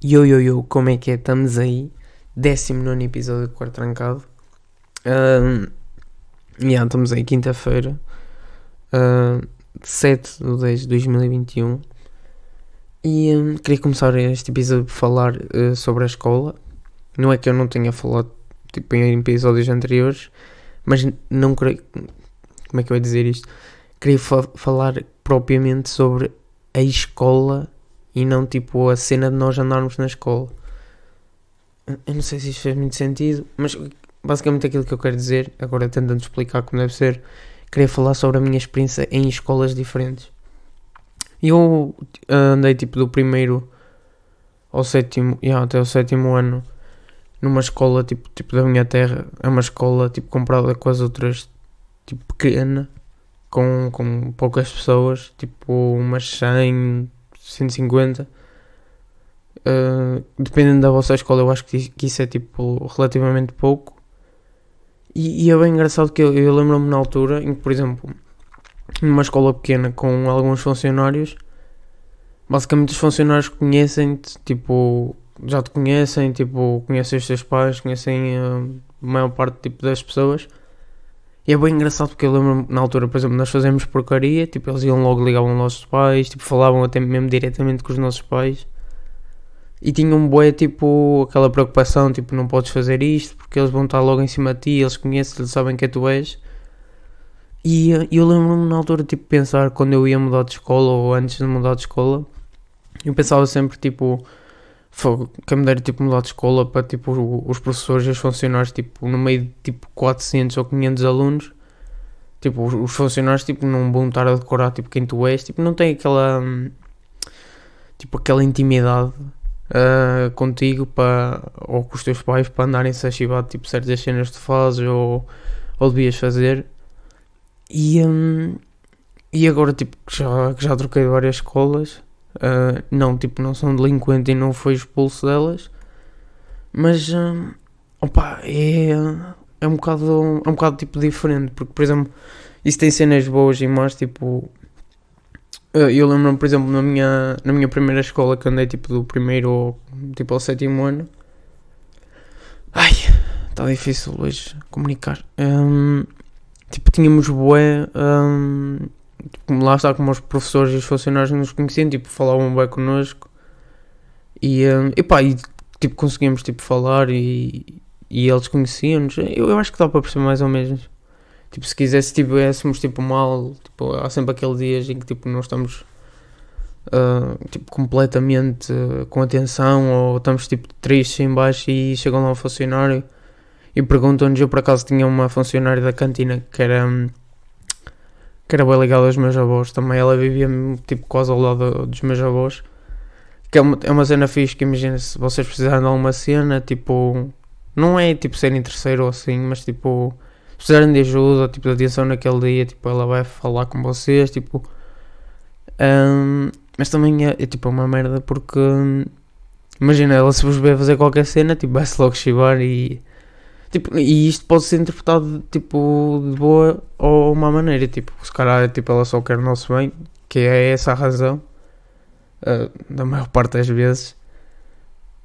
Yo, yo, yo, como é que é? Estamos aí, 19 episódio do Quarto Trancado. Um, yeah, estamos aí, quinta-feira, uh, 7 de 10 de 2021. E um, queria começar este episódio por falar uh, sobre a escola. Não é que eu não tenha falado tipo, em episódios anteriores, mas não creio. Como é que eu ia dizer isto? Queria fa falar propriamente sobre a escola e não tipo a cena de nós andarmos na escola. Eu não sei se isto fez muito sentido, mas basicamente aquilo que eu quero dizer, agora tentando explicar como deve ser, queria falar sobre a minha experiência em escolas diferentes. Eu andei tipo do primeiro ao sétimo, yeah, até o sétimo ano numa escola tipo, tipo da minha terra, é uma escola tipo comprada com as outras tipo pequena, com, com poucas pessoas, tipo umas 100, 150. Uh, dependendo da vossa escola, eu acho que, que isso é tipo relativamente pouco. E, e é bem engraçado que eu, eu lembro-me na altura em que, por exemplo, numa escola pequena com alguns funcionários, basicamente os funcionários conhecem-te, tipo, já te conhecem, tipo, conhecem os teus pais, conhecem a maior parte tipo, das pessoas. E é bem engraçado porque eu lembro na altura, por exemplo, nós fazemos porcaria, tipo, eles iam logo ligar aos nossos pais, tipo, falavam até mesmo diretamente com os nossos pais. E tinham um bué, tipo, aquela preocupação, tipo, não podes fazer isto, porque eles vão estar logo em cima de ti, eles conhecem, eles sabem quem tu és. E eu lembro-me na altura, tipo, pensar, quando eu ia mudar de escola, ou antes de mudar de escola, eu pensava sempre, tipo, que me dera, tipo, mudar de escola para, tipo, os professores e os funcionários, tipo, no meio de, tipo, 400 ou 500 alunos, tipo, os, funcionários, tipo, não vão estar a decorar, tipo, quem tu és, tipo, não tem aquela, tipo, aquela intimidade uh, contigo para, ou com os teus pais para andarem-se a chivar tipo certas cenas que fazes ou, ou devias fazer. E, um, e agora tipo que já, já troquei várias escolas uh, não tipo não sou delinquente e não fui expulso delas mas um, opa, é, é um bocado é um bocado tipo diferente porque por exemplo isso tem cenas boas e más tipo eh, eu lembro-me, por exemplo, na minha, na minha primeira escola que andei tipo do primeiro ao, tipo, ao sétimo ano. Ai, está difícil hoje comunicar. Um, tipo, tínhamos bué. Um, tipo, lá está como os professores e os funcionários nos conheciam, tipo, falavam bué connosco. E, um, epá, e tipo, conseguimos tipo, falar e, e eles conheciam-nos. Eu, eu acho que dá para perceber mais ou menos. Tipo, se quisesse, tivéssemos tipo mal, tipo, há sempre aqueles dias em que tipo, não estamos uh, tipo, completamente uh, com atenção ou estamos tipo tristes em baixo e chegam lá um funcionário e perguntam-nos, eu por acaso tinha uma funcionária da cantina que era que era bem ligada aos meus avós também, ela vivia tipo quase ao lado dos meus avós que é uma, é uma cena fixe que imagina se vocês precisarem de alguma cena, tipo não é tipo ser interesseiro ou assim, mas tipo precisarem de ajuda, tipo, de atenção naquele dia, tipo, ela vai falar com vocês, tipo. Um, mas também é, é, tipo uma merda porque. Imagina, ela se vos vê fazer qualquer cena, tipo, vai-se logo chivar e. Tipo, e isto pode ser interpretado tipo de boa ou uma maneira, tipo, se calhar tipo, ela só quer o nosso bem, que é essa a razão, uh, da maior parte das vezes,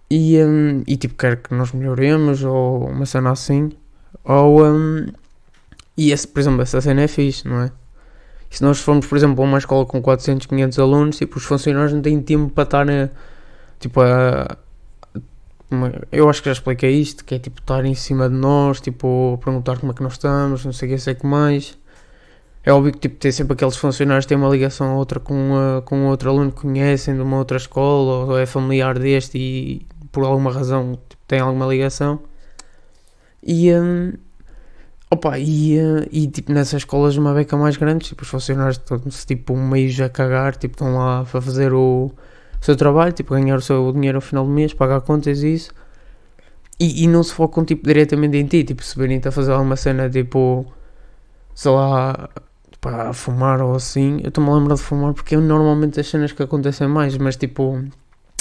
e, um, e tipo, quer que nós melhoremos ou uma cena assim, ou, um, e esse, por exemplo, essa cena é fixe, não é? E se nós formos, por exemplo, a uma escola com 400, 500 alunos, tipo, os funcionários não têm tempo para estar, a, tipo, a, eu acho que já expliquei isto, que é tipo estar em cima de nós, tipo, perguntar como é que nós estamos, não sei o que, sei que mais. É óbvio que tipo, tem sempre aqueles funcionários que têm uma ligação a outra com, uh, com outro aluno que conhecem de uma outra escola, ou é familiar deste e por alguma razão tipo, tem alguma ligação. E, um, Opa, e, eh, e tipo nessas escolas uma beca mais grande, tipo, os funcionários estão-se tipo mês a cagar, tipo, estão lá para fazer o, o, seu trabalho, tipo, ganhar o seu dinheiro ao final do mês, pagar contas e isso. E, e não se focam tipo diretamente em ti, tipo, se virem-te a fazer alguma cena tipo, sei lá, para fumar ou assim, eu estou-me a lembrar de fumar porque é normalmente as cenas que acontecem mais, mas tipo,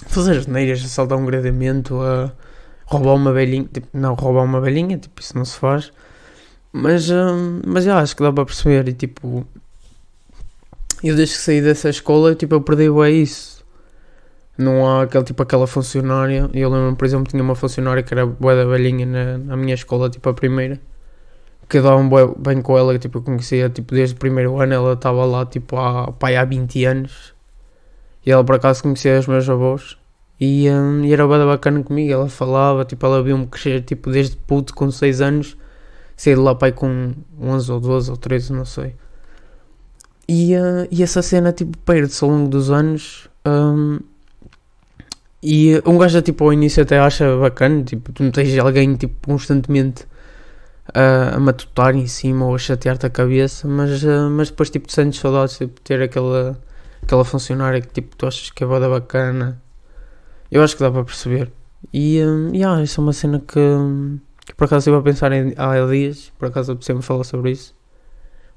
fazer as neiras, assaltar um gradamento, a roubar uma velhinha, tipo, não, roubar uma velhinha, tipo, isso não se faz mas, hum, mas eu acho que dá para perceber. E tipo, eu desde que saí dessa escola, tipo, eu perdi o isso. Não há aquele, tipo, aquela funcionária. Eu lembro, por exemplo, tinha uma funcionária que era boa da velhinha na, na minha escola, tipo a primeira, que dava um bué bem com ela, tipo, eu conhecia tipo, desde o primeiro ano, ela estava lá tipo há, pai, há 20 anos. E ela por acaso conhecia os meus avós. E, um, e era bem bacana comigo, ela falava, tipo, ela viu-me crescer tipo, desde puto com 6 anos, saí de lá pai com 11 ou 12 ou 13, não sei. E, uh, e essa cena tipo perde-se ao longo dos anos. Um, e um gajo tipo ao início até acha bacana, tipo, tu não tens alguém tipo constantemente uh, a matutar em cima ou a chatear-te a cabeça, mas, uh, mas depois tipo te sentes saudades de tipo, ter aquela, aquela funcionária que tipo tu achas que é boda bacana. Eu acho que dá para perceber. E um, yeah, isso é uma cena que, que por acaso estive a pensar em, há dias, por acaso eu sempre falar sobre isso.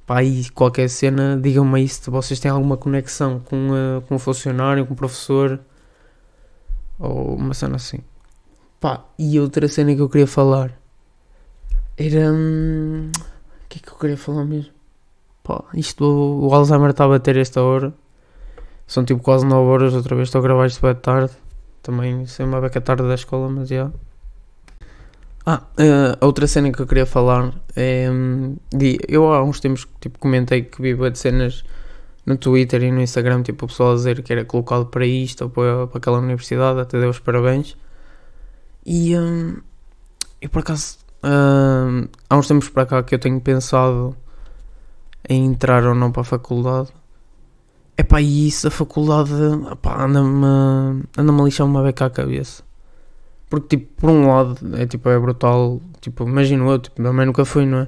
Pá, e qualquer cena, digam-me aí se vocês têm alguma conexão com, uh, com um funcionário, com um professor ou uma cena assim. Pá, e outra cena que eu queria falar era. Hum, o que é que eu queria falar mesmo? Pá, isto. O Alzheimer está a bater esta hora. São tipo quase 9 horas. Outra vez estou a gravar isto bem tarde. Também sei uma beca tarde da escola, mas já. Ah, uh, outra cena que eu queria falar é. Um, de, eu há uns tempos tipo, comentei que vi de cenas no Twitter e no Instagram, tipo, o pessoal a dizer que era colocado para isto ou para, para aquela universidade, até deu os parabéns. E, um, e por acaso, um, há uns tempos para cá que eu tenho pensado em entrar ou não para a faculdade. É pá, e isso, a faculdade, anda-me anda a lixar uma beca à cabeça. Porque, tipo, por um lado, é tipo, é brutal. Tipo, imagino eu, tipo, também nunca fui, não é?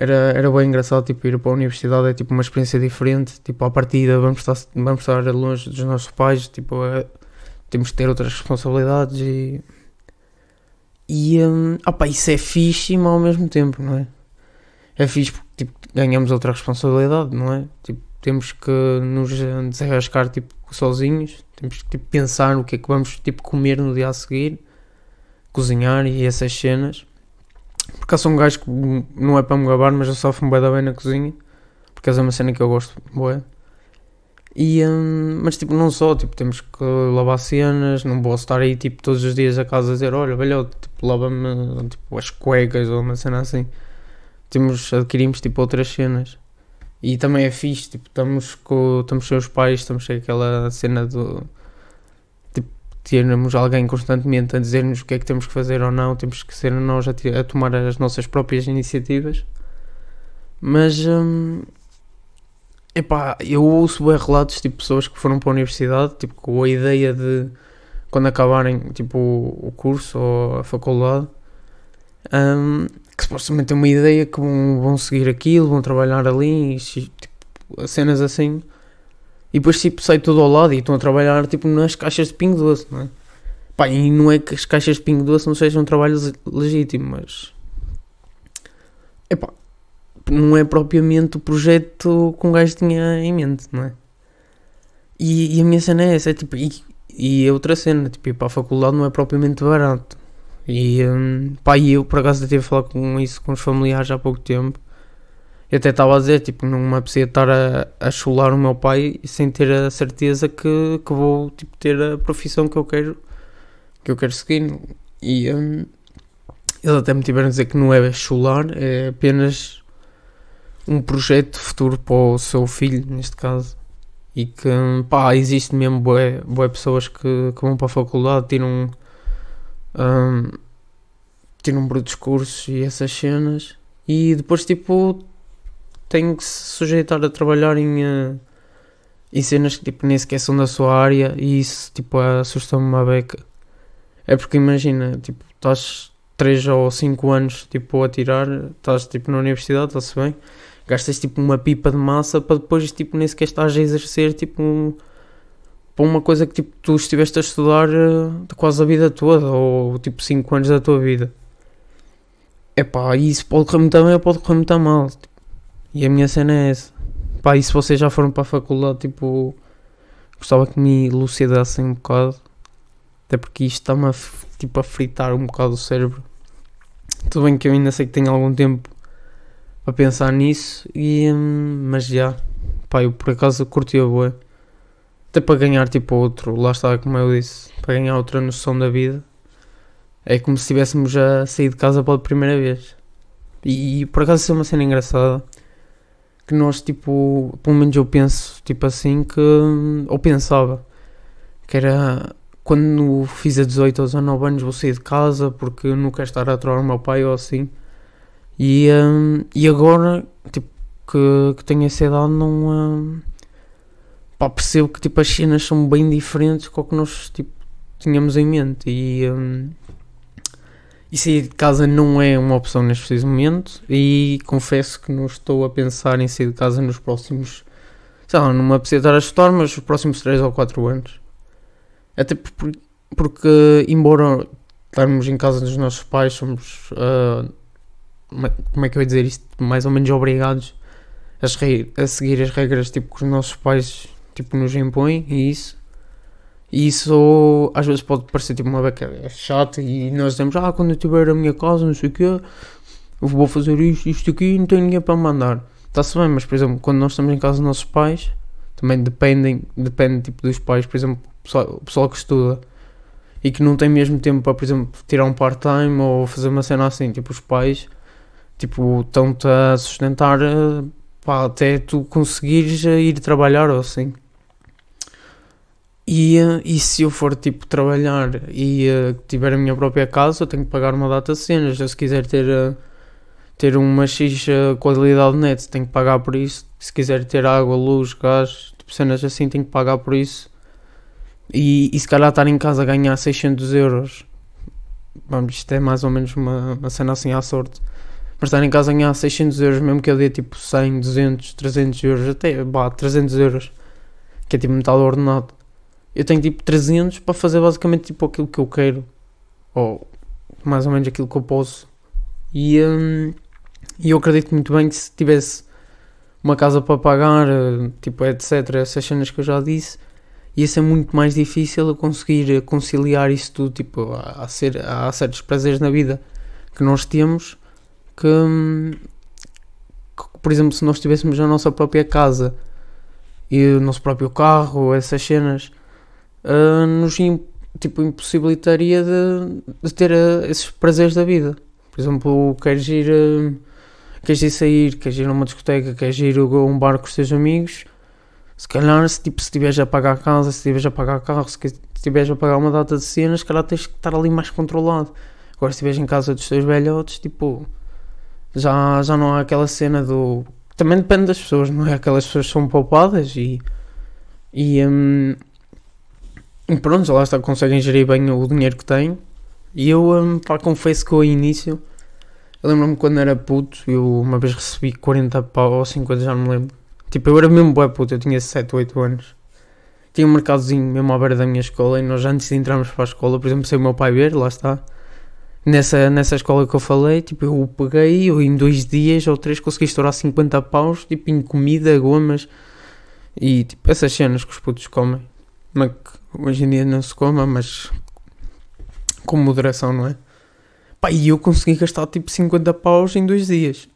Era, era bem engraçado tipo, ir para a universidade, é tipo uma experiência diferente. Tipo, à partida vamos estar, vamos estar longe dos nossos pais, tipo, é, temos que ter outras responsabilidades e. E um, opa, isso é fixe, mas ao mesmo tempo, não é? É fixe porque tipo, ganhamos outra responsabilidade, não é? Tipo, temos que nos desarrascar tipo, sozinhos, temos que tipo, pensar o que é que vamos tipo, comer no dia a seguir, cozinhar e essas cenas. Porque eu sou um gajo que não é para me gabar, mas eu sofro-me bem bem na cozinha. Porque é uma cena que eu gosto, boa. E, hum, mas tipo, não só, tipo, temos que lavar cenas, não posso estar aí tipo todos os dias a casa a dizer, olha, velho, tipo, lava-me tipo, as cuecas ou uma cena assim. Temos, adquirimos tipo outras cenas. E também é fixe, tipo, estamos com, estamos com os pais, estamos com aquela cena do termos alguém constantemente a dizer-nos o que é que temos que fazer ou não, temos que ser nós a, a tomar as nossas próprias iniciativas. Mas, hum, epá, eu ouço bem relatos tipo pessoas que foram para a universidade, tipo, com a ideia de quando acabarem tipo, o curso ou a faculdade, hum, que supostamente têm uma ideia que vão, vão seguir aquilo, vão trabalhar ali, e, tipo, cenas assim. E depois tipo sai tudo ao lado e estão a trabalhar tipo nas caixas de pingo doce, não é? Pá, e não é que as caixas de pingo doce não sejam um trabalho legítimo, mas. Epá, não é propriamente o projeto que um gajo tinha em mente, não é? E, e a minha cena é essa, é tipo. E, e outra cena, tipo, ir para a faculdade não é propriamente barato. E um, pá, e eu por acaso tive a falar com isso com os familiares há pouco tempo. Eu até estava a dizer, tipo, não me apetecia estar a, a chular o meu pai sem ter a certeza que, que vou tipo, ter a profissão que eu quero que eu quero seguir. E um, eles até me tiveram a dizer que não é chular, é apenas um projeto futuro para o seu filho, neste caso. E que, pá, existe mesmo boé, boé pessoas que, que vão para a faculdade, tiram, um, tiram brutos cursos e essas cenas. E depois, tipo, tem que se sujeitar a trabalhar em, uh, em cenas que tipo, nem sequer são da sua área e isso tipo, assusta-me uma beca. É porque imagina, tipo, estás 3 ou 5 anos tipo, a tirar, estás tipo, na universidade, está-se bem, gastas tipo uma pipa de massa para depois tipo, nem sequer estás a exercer tipo, um, para uma coisa que tipo, tu estiveste a estudar uh, quase a vida toda ou tipo 5 anos da tua vida. É isso pode correr muito bem ou pode correr muito mal. E a minha cena é essa. Pá, e se vocês já foram para a faculdade, tipo, gostava que me elucidassem um bocado. Até porque isto está-me a, tipo, a fritar um bocado o cérebro. Tudo bem que eu ainda sei que tenho algum tempo a pensar nisso, e, hum, mas já, pá, eu por acaso curti a boa. Até para ganhar tipo outro, lá está como eu disse, para ganhar outra noção da vida. É como se estivéssemos a sair de casa pela primeira vez. E, e por acaso isso é uma cena engraçada. Que nós tipo, pelo menos eu penso tipo assim que. Ou pensava. Que era quando fiz a 18 ou 19 anos vou sair de casa porque não quero estar a aturar o meu pai ou assim. E, um, e agora, tipo, que, que tenho essa idade, não. Um, pá, percebo que tipo, as cenas são bem diferentes com o que nós tipo, tínhamos em mente. E, um, e sair de casa não é uma opção neste preciso momento. E confesso que não estou a pensar em sair de casa nos próximos. Sei lá, não me apetece estar a estudar, mas os próximos 3 ou 4 anos. Até porque, porque embora estarmos em casa dos nossos pais, somos. Uh, como é que eu ia dizer isto? Mais ou menos obrigados a, a seguir as regras tipo, que os nossos pais tipo, nos impõem e isso. E isso às vezes pode parecer tipo uma beca chata e nós dizemos, ah, quando eu tiver a minha casa, não sei o quê, eu vou fazer isto, isto aqui e não tenho ninguém para mandar. Está-se bem, mas por exemplo, quando nós estamos em casa dos nossos pais, também dependem, depende tipo dos pais, por exemplo, o pessoal, o pessoal que estuda e que não tem mesmo tempo para, por exemplo, tirar um part-time ou fazer uma cena assim, tipo os pais, tipo, estão-te a sustentar eh, pá, até tu conseguires ir trabalhar ou assim. E, e se eu for tipo trabalhar e uh, tiver a minha própria casa, eu tenho que pagar uma data de cenas. Eu, se quiser ter, uh, ter uma X uh, qualidade net, tenho que pagar por isso. Se quiser ter água, luz, gás, tipo cenas assim, tenho que pagar por isso. E, e se calhar estar em casa a ganhar 600 euros, vamos, isto é mais ou menos uma, uma cena assim à sorte. Mas estar em casa a ganhar 600 euros, mesmo que eu dê tipo 100, 200, 300 euros, até bah, 300 euros, que é tipo metade ordenado. Eu tenho tipo 300 para fazer basicamente tipo aquilo que eu quero, ou mais ou menos aquilo que eu posso. E, hum, e eu acredito muito bem que se tivesse uma casa para pagar, tipo etc, essas cenas que eu já disse, ia ser muito mais difícil eu conseguir conciliar isso tudo, tipo, há, ser, há certos prazeres na vida que nós temos que, que, por exemplo, se nós tivéssemos a nossa própria casa e o nosso próprio carro, essas cenas, uh, nos tipo, impossibilitaria de, de ter uh, esses prazeres da vida. Por exemplo, queres ir, uh, queres ir sair, queres ir a uma discoteca, queres ir a um bar com os teus amigos. Se calhar, se, tipo, se a pagar a casa, se estiveres a pagar carro, se estiveres a pagar uma data de cenas, se calhar tens que estar ali mais controlado. Agora, se estiveres em casa dos teus velhotes, tipo, já, já não há aquela cena do. Também depende das pessoas, não é? Aquelas pessoas são poupadas e. E, um, e pronto, lá está, conseguem gerir bem o dinheiro que têm. E eu, um, pá, confesso que ao início. Eu lembro-me quando era puto, eu uma vez recebi 40 pau ou 50, já não me lembro. Tipo, eu era mesmo boa puto, eu tinha 7 ou 8 anos. Tinha um mercadozinho mesmo à beira da minha escola e nós antes de entrarmos para a escola, por exemplo, sem o meu pai ver, lá está nessa, nessa escola que eu falei, tipo, eu peguei, eu em dois dias ou três consegui estourar 50 paus, tipo, em comida, gomas e, tipo, essas cenas que os putos comem. Que hoje em dia não se coma, mas com moderação, não é? Pá, e eu consegui gastar, tipo, 50 paus em dois dias.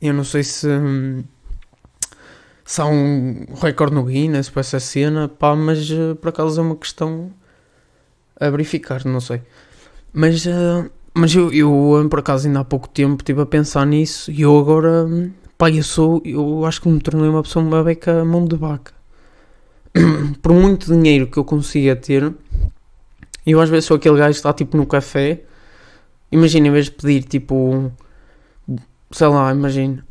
Eu não sei se... Se há um recorde no Guinness para essa cena, pá, mas uh, por acaso é uma questão a verificar, não sei. Mas, uh, mas eu, eu, por acaso, ainda há pouco tempo estive a pensar nisso e eu agora, pá, eu sou, eu acho que me tornei uma pessoa uma beca mão de vaca. por muito dinheiro que eu consiga ter, eu às vezes sou aquele gajo que está tipo no café. Imagina, em vez de pedir tipo, sei lá, imagina,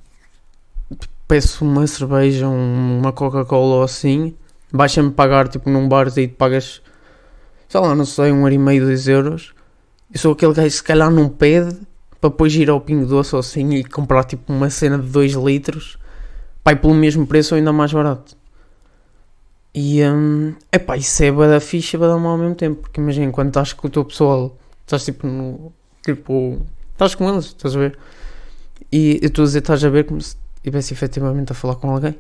peço uma cerveja, uma Coca-Cola ou assim, baixa-me pagar tipo num bar e pagas, sei lá, não sei, um euro e meio, dois euros. Eu sou aquele gajo que se calhar não pede para depois ir ao Pingo Doce ou assim e comprar tipo uma cena de 2 litros, pai, pelo mesmo preço ou ainda mais barato. E um, epá, isso é da ficha e dar mal ao mesmo tempo, porque imagina, quando estás com o teu pessoal, estás tipo no. Tipo, estás com eles, estás a ver? E eu estou a dizer, estás a ver como se estivesse efetivamente a falar com alguém.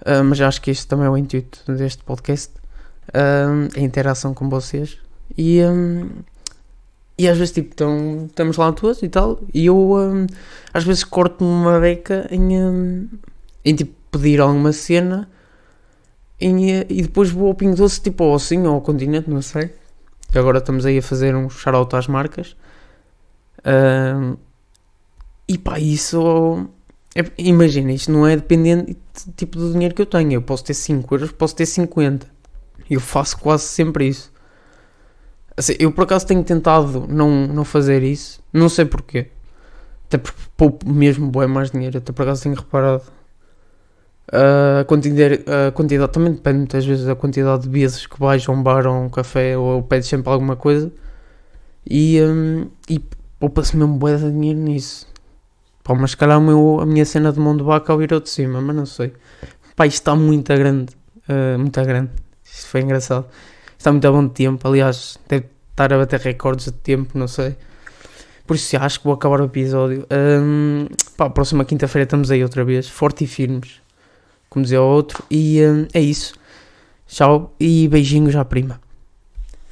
Uh, mas acho que este também é o intuito deste podcast, uh, a interação com vocês. E, um, e às vezes, tipo, tão, estamos lá todos e tal, e eu um, às vezes corto-me uma beca em, um, em tipo, pedir alguma cena E, e depois vou ao Pingo Doce, tipo ao assim, ou ao Continente, não sei. E agora estamos aí a fazer um shout às marcas. Um, e pá, isso. É, imagina, isto não é dependente tipo do dinheiro que eu tenho. Eu posso ter 5 euros, posso ter 50. Eu faço quase sempre isso. Assim, eu por acaso tenho tentado não, não fazer isso. Não sei porquê. Até porque poupo mesmo bem mais dinheiro. Até por acaso tenho reparado. A, quantidade, a quantidade também depende muitas vezes da quantidade de vezes que vais a um bar ou a um café ou pedes sempre alguma coisa. E, um, e poupa-se mesmo bué de dinheiro nisso. Pá, mas se calhar o meu, a minha cena de mão de vaca virou de cima, mas não sei. Pá, isto está muito grande. Uh, muito grande. Isto foi engraçado. Está muito a bom de tempo. Aliás, deve estar a bater recordes de tempo, não sei. Por isso, acho que vou acabar o episódio. Um, pá, próxima quinta-feira estamos aí outra vez, forte e firmes, como dizia o outro. E um, é isso. Tchau e beijinhos à prima.